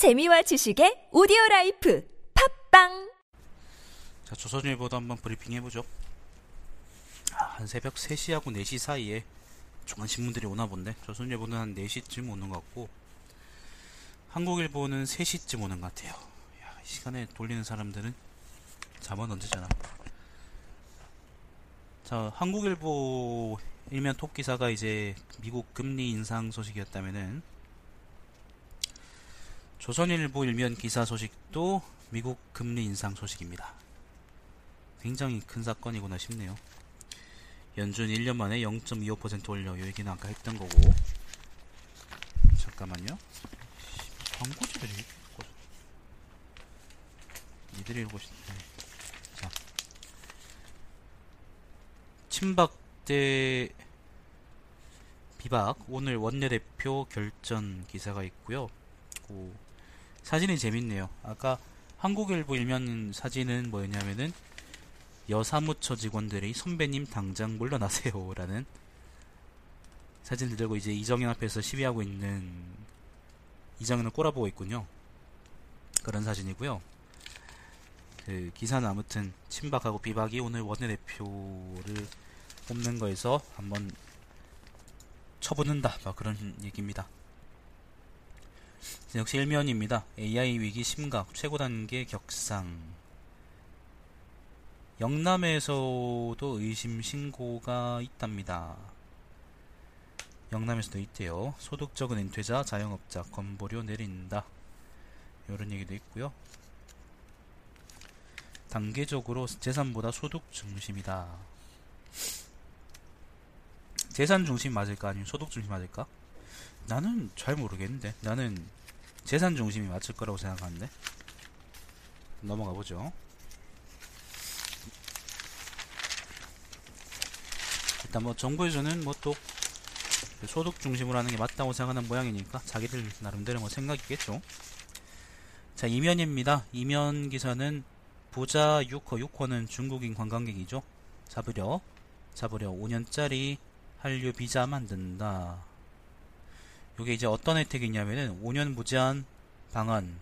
재미와 지식의 오디오 라이프 팟빵 자, 조선일보도 한번 브리핑 해 보죠. 아, 한 새벽 3시하고 4시 사이에 중앙신문들이 오나 본데, 조선일보는 한 4시쯤 오는 것 같고, 한국일보는 3시쯤 오는 것 같아요. 야, 이 시간에 돌리는 사람들은 잠은 언제 자나. 자, 한국일보 일면 톱 기사가 이제 미국 금리 인상 소식이었다면은, 조선일보 일면 기사 소식도 미국 금리 인상 소식입니다. 굉장히 큰 사건이구나 싶네요. 연준 1년 만에 0.25% 올려. 요 얘기는 아까 했던 거고. 잠깐만요. 광고주들이 니들이 읽고 싶네. 자. 친박 대 비박 오늘 원내대표 결전 기사가 있고요. 오, 사진이 재밌네요. 아까 한국일보 일면 사진은 뭐였냐면은 여사무처 직원들이 선배님 당장 물러나세요 라는 사진을 들고 이제 이정현 앞에서 시위하고 있는 이정현을 꼬라보고 있군요. 그런 사진이고요. 그 기사는 아무튼 친박하고 비박이 오늘 원내대표를 뽑는 거에서 한번 쳐보는다. 막 그런 얘기입니다. 역시 일면입니다. AI 위기 심각, 최고 단계 격상. 영남에서도 의심 신고가 있답니다. 영남에서도 있대요. 소득 적은 은퇴자, 자영업자, 건보료 내린다. 이런 얘기도 있고요. 단계적으로 재산보다 소득 중심이다. 재산 중심 맞을까? 아니면 소득 중심 맞을까? 나는 잘 모르겠는데. 나는 재산 중심이 맞을 거라고 생각하는데. 넘어가 보죠. 일단 뭐 정부에서는 뭐 또 소득 중심으로 하는 게 맞다고 생각하는 모양이니까 자기들 나름대로 뭐 생각이겠죠. 자 이면입니다. 이면 기사는 부자 6호 6호는 중국인 관광객이죠. 잡으려 잡으려 5년짜리 한류 비자 만든다. 이게 이제 어떤 혜택이냐면은 5년 무제한 방한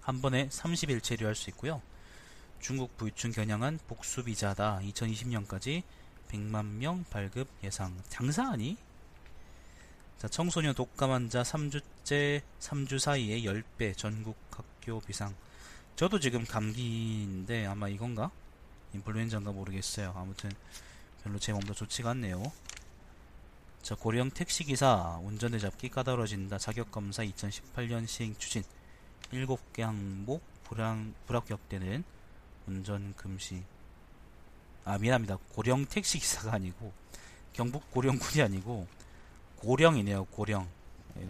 한 번에 30일 체류할 수 있고요. 중국 부유층 겨냥한 복수 비자다. 2020년까지 100만 명 발급 예상. 장사 아니? 자, 청소년 독감 환자 3주째 3주 사이에 10배 전국 학교 비상. 저도 지금 감기인데 아마 이건가? 인플루엔자인가 모르겠어요. 아무튼 별로 제 몸도 좋지가 않네요. 자, 고령 택시기사 운전대 잡기 까다로워진다. 자격검사 2018년 시행 추진 7개 항목 불합, 불합격되는 운전 금시 아 미안합니다. 고령 택시기사가 아니고 경북 고령군이 아니고 고령이네요. 고령 예.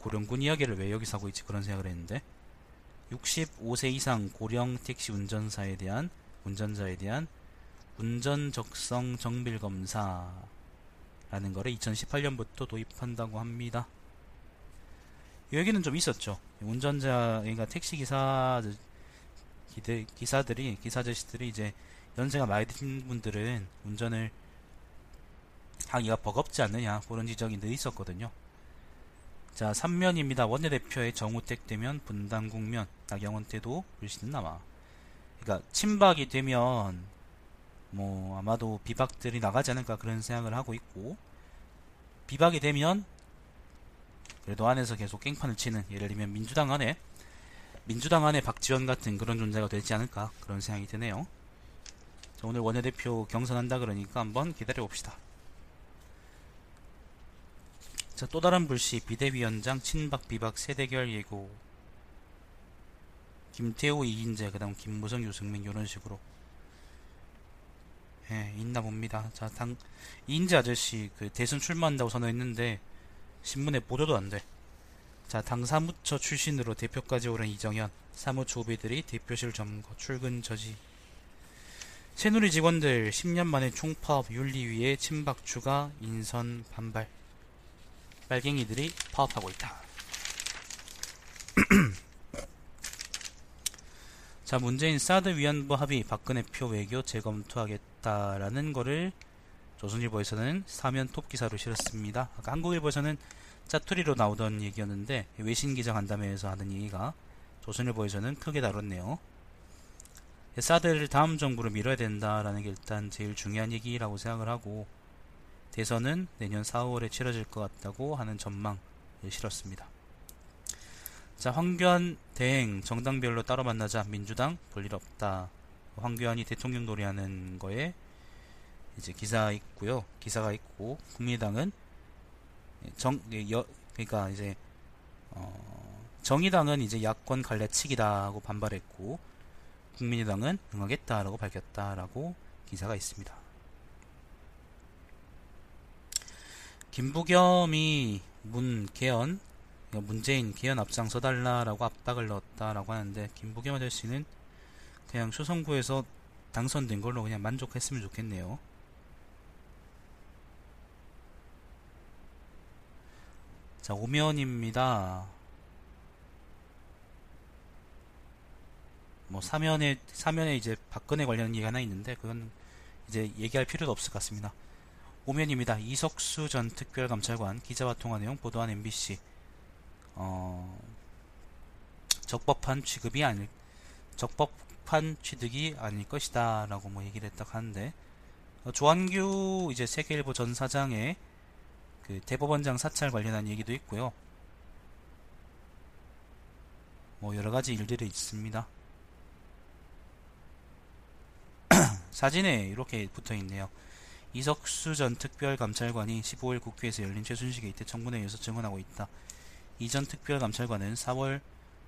고령군 이야기를 왜 여기서 하고 있지 그런 생각을 했는데 65세 이상 고령 택시 운전사에 대한 운전자에 대한 운전 적성 정밀 검사 라는 거를 2018년부터 도입한다고 합니다. 이 얘기는 좀 있었죠. 운전자, 그러니까 택시 기사, 기사들이, 기사저씨들이 이제 연세가 많이 드신 분들은 운전을 하기가 버겁지 않느냐, 그런 지적이 늘 있었거든요. 자, 3면입니다. 원내대표의 정우택 되면 분당 국면, 나경원 때도 불씨는 남아. 그러니까, 친박이 되면 뭐 아마도 비박들이 나가지 않을까 그런 생각을 하고 있고 비박이 되면 그래도 안에서 계속 깽판을 치는 예를 들면 민주당 안에 민주당 안에 박지원 같은 그런 존재가 되지 않을까 그런 생각이 드네요. 자, 오늘 원내대표 경선한다 그러니까 한번 기다려 봅시다. 자, 또 다른 불씨 비대위원장 친박 비박 세대결 예고 김태호 이인재 그다음 김무성 유승민 이런 식으로 예, 있나 봅니다. 자, 당, 이인재 아저씨, 그, 대선 출마한다고 선언했는데, 신문에 보도도 안 돼. 자, 당 사무처 출신으로 대표까지 오른 이정현, 사무처 후배들이 대표실 점거, 출근 저지. 새누리 직원들 10년 만에 총파업 윤리위에 친박 추가 인선 반발. 빨갱이들이 파업하고 있다. 자, 문재인 사드 위안부 합의 박근혜 표 외교 재검토하겠다라는 거를 조선일보에서는 사면 톱 기사로 실었습니다. 아까 한국일보에서는 짜투리로 나오던 얘기였는데 외신 기자 간담회에서 하는 얘기가 조선일보에서는 크게 다뤘네요. 사드를 다음 정부로 밀어야 된다라는 게 일단 제일 중요한 얘기라고 생각을 하고 대선은 내년 4월에 치러질 것 같다고 하는 전망을 실었습니다. 자, 황교안 대행 정당별로 따로 만나자 민주당 볼일 없다. 황교안이 대통령 놀이하는 거에 이제 기사 있고요. 기사가 있고 국민당은 정 여, 그러니까 이제 어, 정의당은 이제 야권 갈래치기다고 반발했고 국민의당은 응하겠다라고 밝혔다라고 기사가 있습니다. 김부겸이 문 개헌 문재인 개헌 앞장서 달라라고 압박을 넣었다라고 하는데 김부겸 아저씨는 그냥 수성구에서 당선된 걸로 그냥 만족했으면 좋겠네요. 자, 오면입니다. 뭐 사면에 사면에 이제 박근혜 관련 얘기 하나 있는데 그건 이제 얘기할 필요도 없을 것 같습니다. 오면입니다. 이석수 전 특별감찰관 기자와 통화 내용 보도한 MBC 어, 적법한 취급이 아닐 적법한 취득이 아닐 것이다라고 뭐 얘기를 했다 하는데 어, 조한규 이제 세계일보 전 사장의 그 대법원장 사찰 관련한 얘기도 있고요. 뭐 여러 가지 일들이 있습니다. 사진에 이렇게 붙어 있네요. 이석수 전 특별감찰관이 15일 국회에서 열린 최순실 게이트 청문회에서 증언하고 있다. 이전 특별감찰관은 4월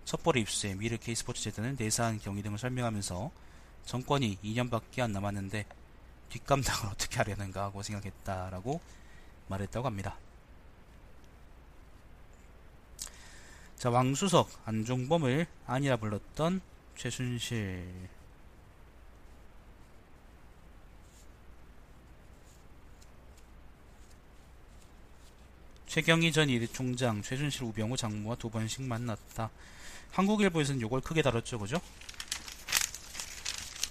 첩보를 입수해 미르 K스포츠 재단은 내사한 경위 등을 설명하면서 정권이 2년밖에 안 남았는데 뒷감당을 어떻게 하려는가 하고 생각했다라고 말했다고 합니다. 자, 왕수석, 안종범을 아니라 불렀던 최순실. 최경희 전 이대 총장, 최순실 우병우 장모와 두 번씩 만났다. 한국일보에서는 이걸 크게 다뤘죠, 그죠?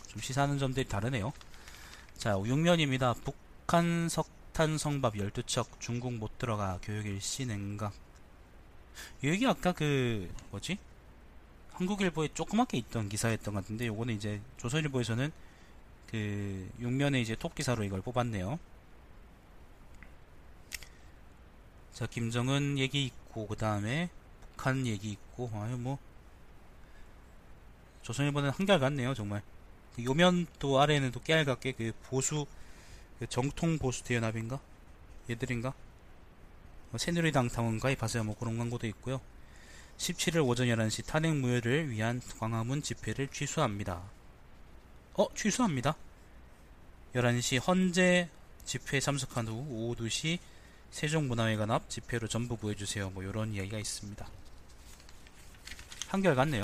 좀 시사하는 점들이 다르네요. 자, 6면입니다. 북한 석탄 성밥 12척 중국 못 들어가 교육 일시 냉각. 여기 아까 그 뭐지? 한국일보에 조그맣게 있던 기사였던 것 같은데 요거는 이제 조선일보에서는 그 6면에 이제 톱 기사로 이걸 뽑았네요. 자, 김정은 얘기 있고, 그 다음에 북한 얘기 있고, 아유, 뭐, 조선일보는 한결같네요, 정말. 요면 또 아래에는 또 깨알같게 그 보수, 그 정통 보수 대연합인가? 얘들인가? 뭐 새누리당 당원 가입하세요, 뭐 그런 광고도 있고요. 17일 오전 11시 탄핵 무효를 위한 광화문 집회를 취소합니다. 어, 취소합니다. 11시 헌재 집회 참석한 후 오후 2시 세종문화회관 앞 집회로 전부 구해주세요. 뭐 이런 이야기가 있습니다. 한결 같네요.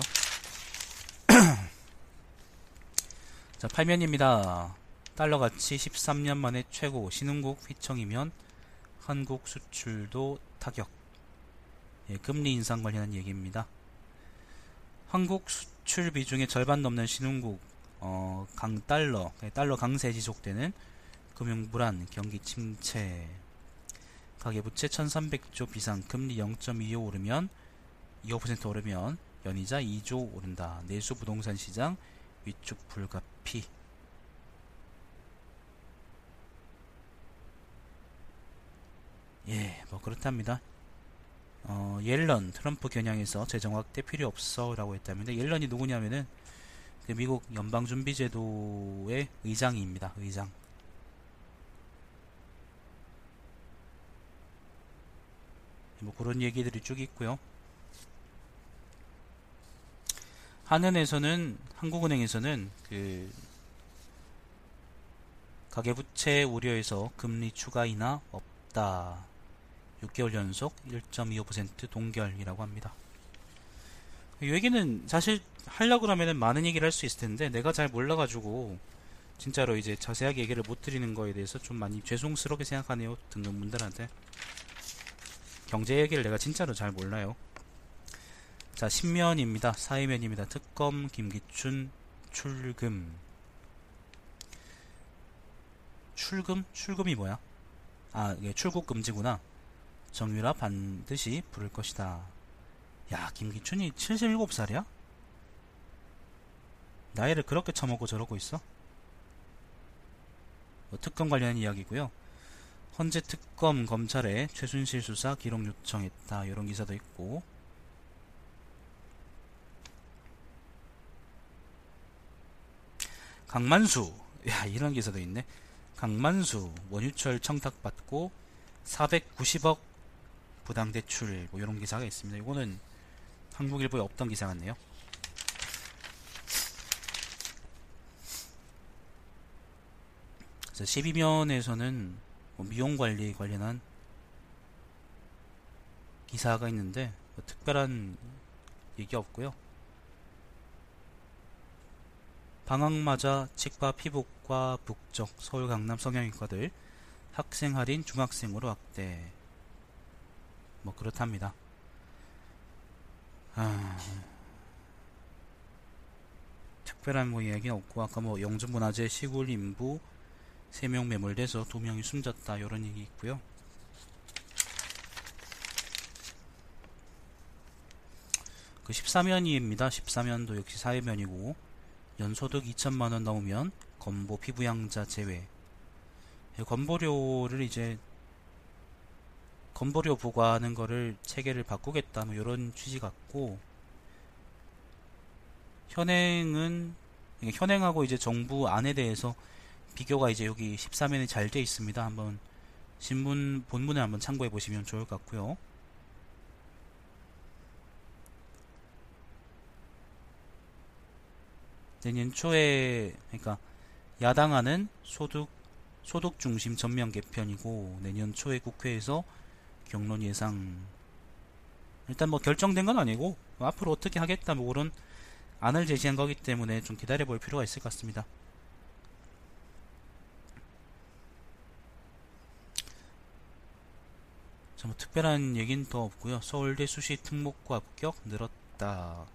자, 8면입니다. 달러 가치 13년 만에 최고 신흥국 휘청이면 한국 수출도 타격. 예, 금리 인상 관련한 얘기입니다. 한국 수출 비중의 절반 넘는 신흥국 어, 강 달러, 달러 강세 지속되는 금융 불안, 경기 침체, 가계부채 1300조 비상 금리 0.25 오르면 25% 오르면 연이자 2조 오른다. 내수 부동산 시장 위축 불가피. 예, 뭐 그렇답니다. 어, 옐런 트럼프 겨냥해서 재정 확대 필요 없어라고 했답니다. 옐런이 누구냐면은 그 미국 연방준비제도의 의장입니다. 의장. 뭐 그런 얘기들이 쭉 있고요. 한은에서는 한국은행에서는 그 가계부채 우려에서 금리 추가 인하 없다. 6개월 연속 1.25% 동결이라고 합니다. 이 얘기는 사실 하려고 그러면 많은 얘기를 할 수 있을 텐데 내가 잘 몰라가지고 진짜로 이제 자세하게 얘기를 못 드리는 거에 대해서 좀 많이 죄송스럽게 생각하네요 듣는 분들한테 경제 얘기를 내가 진짜로 잘 몰라요. 자, 신면입니다. 사회면입니다. 특검 김기춘 출금. 출금? 출금이 뭐야? 아, 이게 출국 금지구나. 정유라 반드시 부를 것이다. 야, 김기춘이 77살이야? 나이를 그렇게 처먹고 저러고 있어? 뭐 특검 관련 이야기고요. 헌재 특검 검찰에 최순실 수사 기록 요청했다. 이런 기사도 있고. 강만수. 야, 이런 기사도 있네. 강만수 원유철 청탁받고 490억 부당 대출 뭐 이런 기사가 있습니다. 이거는 한국일보에 없던 기사 같네요. 자, 12면에서는 뭐 미용 관리 관련한 기사가 있는데 뭐 특별한 얘기 없고요. 방학맞아 치과 피부과 북쪽 서울 강남 성형외과들 학생 할인 중학생으로 확대 뭐 그렇답니다. 아, 특별한 뭐 이야기 없고 아까 뭐 영주문화재 시골 인부 3명 매몰돼서 2명이 숨졌다 이런 얘기 있고요. 그 14면이입니다. 14면도 역시 사회면이고 연소득 2천만원 넘으면 건보 피부양자 제외 건보료를 이제 건보료 부과하는 거를 체계를 바꾸겠다 뭐 이런 취지 같고 현행은 현행하고 이제 정부 안에 대해서 비교가 이제 여기 13면에 잘돼 있습니다. 한번 신문 본문을 한번 참고해 보시면 좋을 것 같고요. 내년 초에 그러니까 야당안은 소득 소득 중심 전면 개편이고 내년 초에 국회에서 경론 예상 일단 뭐 결정된 건 아니고 뭐 앞으로 어떻게 하겠다 뭐 그런 안을 제시한 거기 때문에 좀 기다려 볼 필요가 있을 것 같습니다. 뭐 특별한 얘기는 더 없고요. 서울대 수시 특목고 합격 늘었다.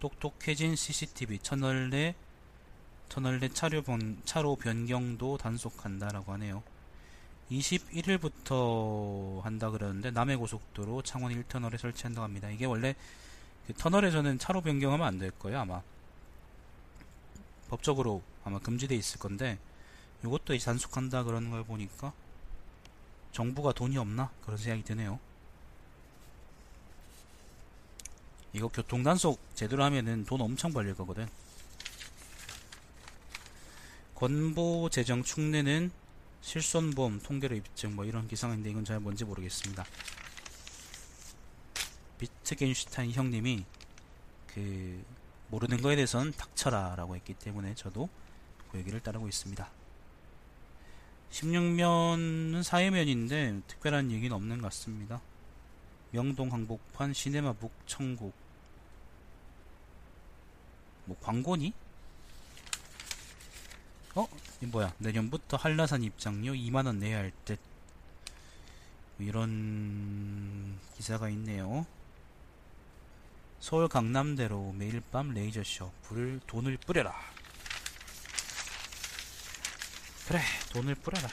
똑똑해진 CCTV 터널 내 터널 내 차로, 변, 차로 변경도 단속한다라고 하네요. 21일부터 한다 그러는데 남해고속도로 창원 1터널에 설치한다고 합니다. 이게 원래 그 터널에서는 차로 변경하면 안 될 거예요 아마 법적으로 아마 금지돼 있을 건데 이것도 단속한다 그러는 걸 보니까 정부가 돈이 없나 그런 생각이 드네요. 이거 교통단속 제대로 하면은 돈 엄청 벌릴 거거든. 권보 재정 축내는 실손보험 통계로 입증 뭐 이런 기사인데 이건 잘 뭔지 모르겠습니다. 비트겐슈타인 형님이 그 모르는 거에 대해서는 닥쳐라 라고 했기 때문에 저도 그 얘기를 따르고 있습니다. 16면은 사회면인데 특별한 얘기는 없는 것 같습니다. 명동 항복판 시네마 북 천국 뭐 광고니? 어? 이 뭐야 내년부터 한라산 입장료 2만원 내야 할듯 뭐 이런 기사가 있네요 서울 강남대로 매일 밤 레이저쇼 불을 돈을 뿌려라 그래 돈을 뿌려라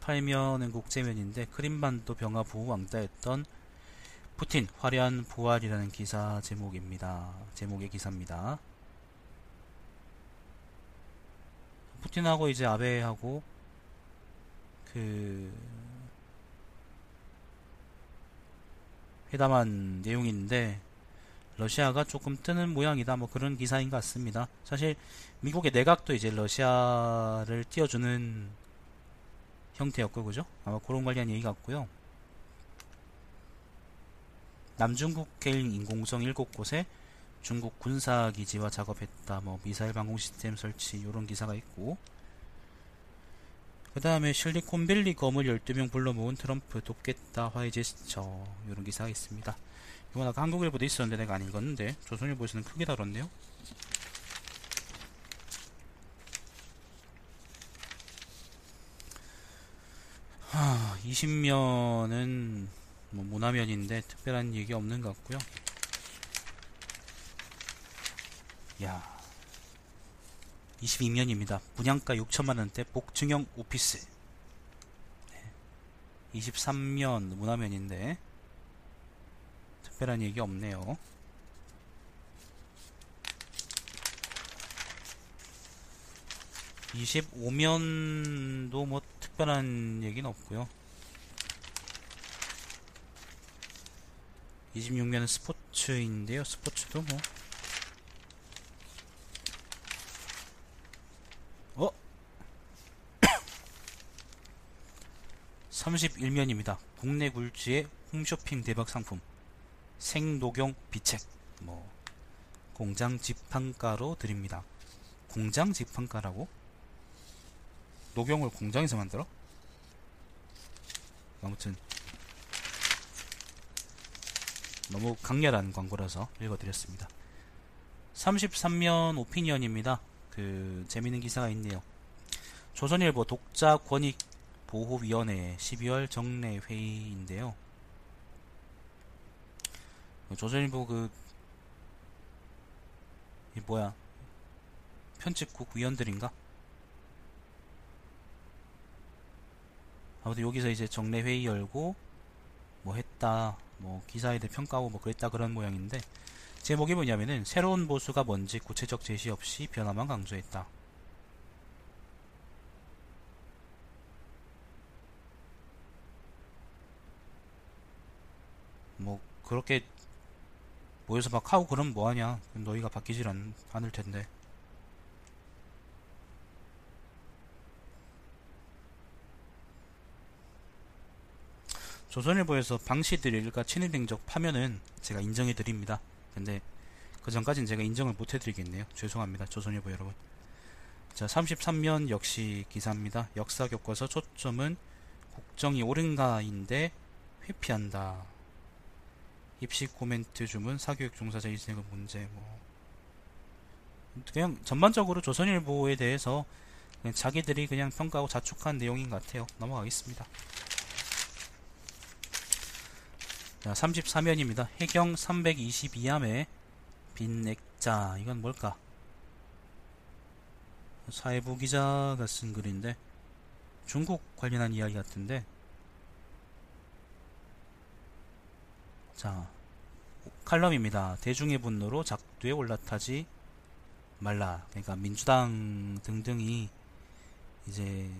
18면은 국제면인데 크림반도 병화 부호 왕따였던 푸틴 화려한 부활이라는 기사 제목입니다. 제목의 기사입니다. 푸틴하고 이제 아베하고 그 회담한 내용인데 러시아가 조금 뜨는 모양이다 뭐 그런 기사인 것 같습니다. 사실 미국의 내각도 이제 러시아를 띄워주는 형태였고 그죠? 아마 그런 관련 얘기 같고요. 남중국 해일 인공성 7곳에 중국 군사 기지와 작업했다. 뭐 미사일 방공 시스템 설치 이런 기사가 있고 그 다음에 실리콘밸리 검을 12명 불러 모은 트럼프 돕겠다 화해 제스처 이런 기사가 있습니다. 이건 아까 한국일보도 있었는데 내가 안 읽었는데 조선일보에서는 크게 다뤘네요. 하, 20면은 뭐 문화면인데 특별한 얘기 없는 것 같고요. 야 22면입니다. 분양가 6천만원대 복층형 오피스 23면 문화면인데 특별한 얘기 없네요. (25면도) 뭐 특별한 얘기는 없고요 26면은 스포츠인데요 스포츠도 뭐 어? 31면입니다. 국내 굴지의 홈쇼핑 대박 상품 생녹용 비책 뭐 공장 지판가로 드립니다. 공장 지판가라고? 녹용을 공장에서 만들어? 아무튼 너무 강렬한 광고라서 읽어드렸습니다. 33면 오피니언입니다. 그 재밌는 기사가 있네요. 조선일보 독자 권익 보호위원회 12월 정례 회의인데요. 조선일보 그, 이 뭐야, 편집국 위원들인가? 아무튼 여기서 이제 정례 회의 열고, 뭐 했다, 뭐 기사에 대해 평가하고 뭐 그랬다 그런 모양인데, 제목이 뭐냐면은, 새로운 보수가 뭔지 구체적 제시 없이 변화만 강조했다. 뭐 그렇게 모여서 막 하고 그러면 뭐하냐. 너희가 바뀌질 않, 않을 텐데. 조선일보에서 방시드릴과 친일행적 파면은 제가 인정해 드립니다. 근데 그 전까지는 제가 인정을 못 해드리겠네요. 죄송합니다 조선일보 여러분. 자 33면 역시 기사입니다. 역사 교과서 초점은 국정이 옳은가인데 회피한다 입시 코멘트 주문 사교육 종사자 일생의 문제 뭐. 그냥 전반적으로 조선일보에 대해서 그냥 자기들이 그냥 평가하고 자축한 내용인 것 같아요. 넘어가겠습니다. 자 34면입니다. 해경 322암의 빈액자. 이건 뭘까? 사회부 기자가 쓴 글인데 중국 관련한 이야기 같은데. 자, 칼럼입니다. 대중의 분노로 작두에 올라타지 말라. 그러니까 민주당 등등이 이제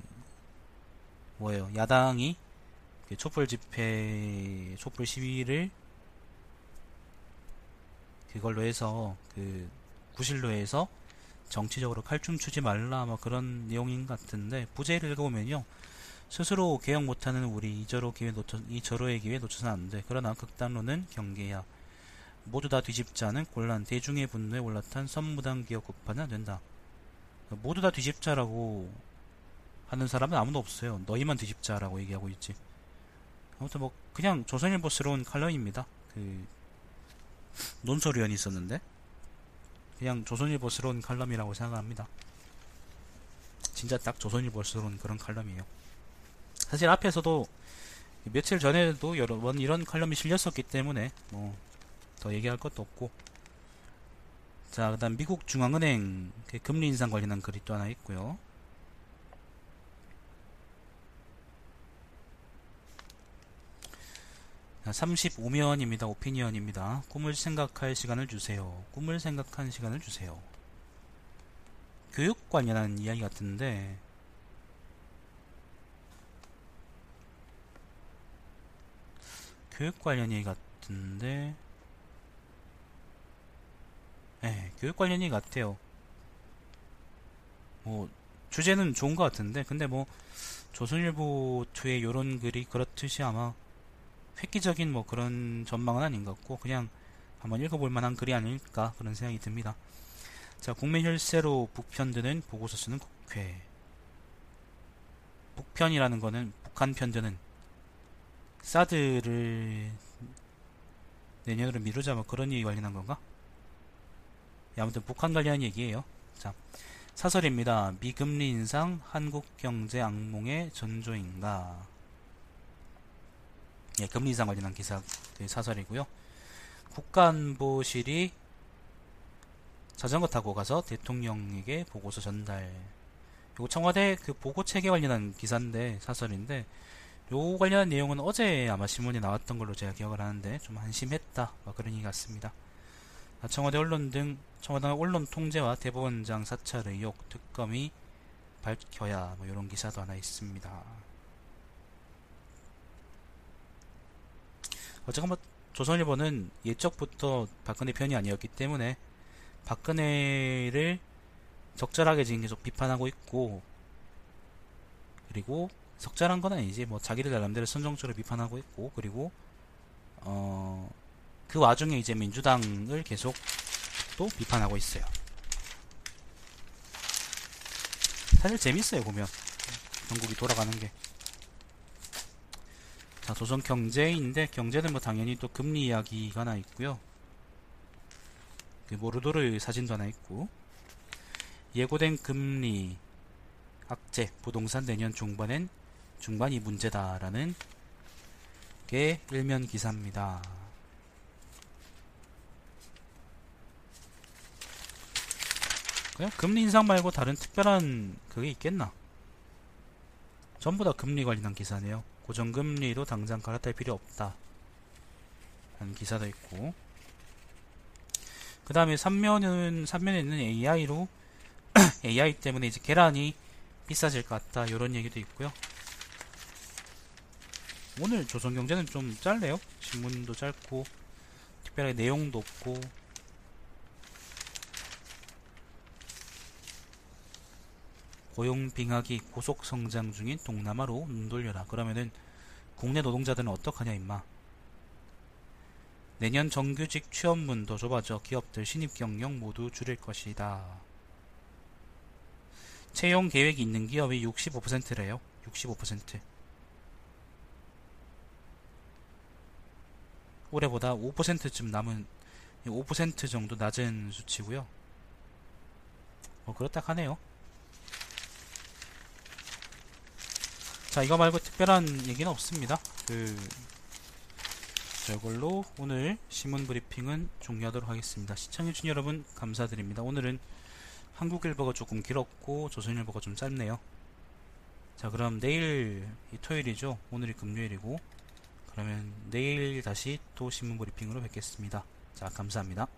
뭐예요? 야당이 촛불 집회, 촛불 시위를 그걸로 해서 그 구실로 해서 정치적으로 칼춤 추지 말라 뭐 그런 내용인 것 같은데 부제를 읽어보면요. 스스로 개혁 못하는 우리 이저로 기회 놓쳐 이 저로의 기회 놓쳐서는 안 돼. 그러나 극단로는 경계야. 모두 다 뒤집자는 곤란 대중의 분노에 올라탄 선무당 기업 안 된다. 모두 다 뒤집자라고 하는 사람은 아무도 없어요. 너희만 뒤집자라고 얘기하고 있지. 아무튼 뭐 그냥 조선일보스러운 칼럼입니다. 그 논설위원이 있었는데 그냥 조선일보스러운 칼럼이라고 생각합니다. 진짜 딱 조선일보스러운 그런 칼럼이에요. 사실 앞에서도 며칠 전에도 여러 번 이런 칼럼이 실렸었기 때문에 뭐 더 얘기할 것도 없고 자 그다음 미국 중앙은행 그 금리 인상 관련한 글이 또 하나 있고요. 자, 35면입니다. 오피니언입니다. 꿈을 생각할 시간을 주세요. 꿈을 생각한 시간을 주세요. 교육 관련한 이야기 같은데 교육 관련 얘기 같은데 네, 교육 관련 얘기 같아요. 뭐 주제는 좋은 것 같은데 근데 뭐 조선일보 투의 요런 글이 그렇듯이 아마 획기적인 뭐 그런 전망은 아닌 것 같고 그냥 한번 읽어볼 만한 글이 아닐까 그런 생각이 듭니다. 자, 국민 혈세로 북편 드는 보고서 쓰는 국회. 북편이라는 거는 북한 편드는 사드를 내년으로 미루자 뭐 그런 얘기 관련한 건가? 예, 아무튼 북한 관련 얘기예요. 자, 사설입니다. 미금리 인상 한국 경제 악몽의 전조인가? 예, 금리 인상 관련한 기사 그 사설이고요. 국가안보실이 자전거 타고 가서 대통령에게 보고서 전달. 요 청와대 그 보고 체계 관련한 기사인데 사설인데 요 관련한 내용은 어제 아마 신문에 나왔던 걸로 제가 기억을 하는데 좀 한심했다 뭐 그런 얘기 같습니다. 아, 청와대 언론 등 청와대 언론 통제와 대법원장 사찰 의혹 특검이 밝혀야 뭐 이런 기사도 하나 있습니다. 어쨌건 뭐 조선일보는 예적부터 박근혜 편이 아니었기 때문에 박근혜를 적절하게 지금 계속 비판하고 있고 그리고 적절한 건 아니지 뭐 자기들 나름대로 선정적으로 비판하고 있고 그리고 어 그 와중에 이제 민주당을 계속 또 비판하고 있어요. 사실 재밌어요 보면 전국이 돌아가는 게. 자 조선 경제인데 경제는 뭐 당연히 또 금리 이야기가 하나 있고요. 그 모르도르 사진도 하나 있고 예고된 금리 악재 부동산 내년 중반엔 중반이 문제다라는 게 일면 기사입니다. 그냥 금리 인상 말고 다른 특별한 그게 있겠나? 전부 다 금리 관련한 기사네요. 고정금리로 당장 갈아탈 필요 없다. 라는 기사도 있고. 그 다음에 3면은, 3면에 있는 AI로, AI 때문에 이제 계란이 비싸질 것 같다. 이런 얘기도 있고요. 오늘 조선경제는 좀 짧네요. 신문도 짧고, 특별하게 내용도 없고, 고용 빙하기 고속 성장 중인 동남아로 눈 돌려라. 그러면은 국내 노동자들은 어떡하냐 임마. 내년 정규직 취업문도 좁아져 기업들 신입 경력 모두 줄일 것이다. 채용 계획이 있는 기업이 65%래요. 65%. 올해보다 5%쯤 남은 5% 정도 낮은 수치고요. 뭐 그렇다 하네요. 자, 이거 말고 특별한 얘기는 없습니다. 그, 저걸로 오늘 신문 브리핑은 종료하도록 하겠습니다. 시청해주신 여러분, 감사드립니다. 오늘은 한국일보가 조금 길었고, 조선일보가 좀 짧네요. 자, 그럼 내일, 이 토요일이죠. 오늘이 금요일이고, 그러면 내일 다시 또 신문 브리핑으로 뵙겠습니다. 자, 감사합니다.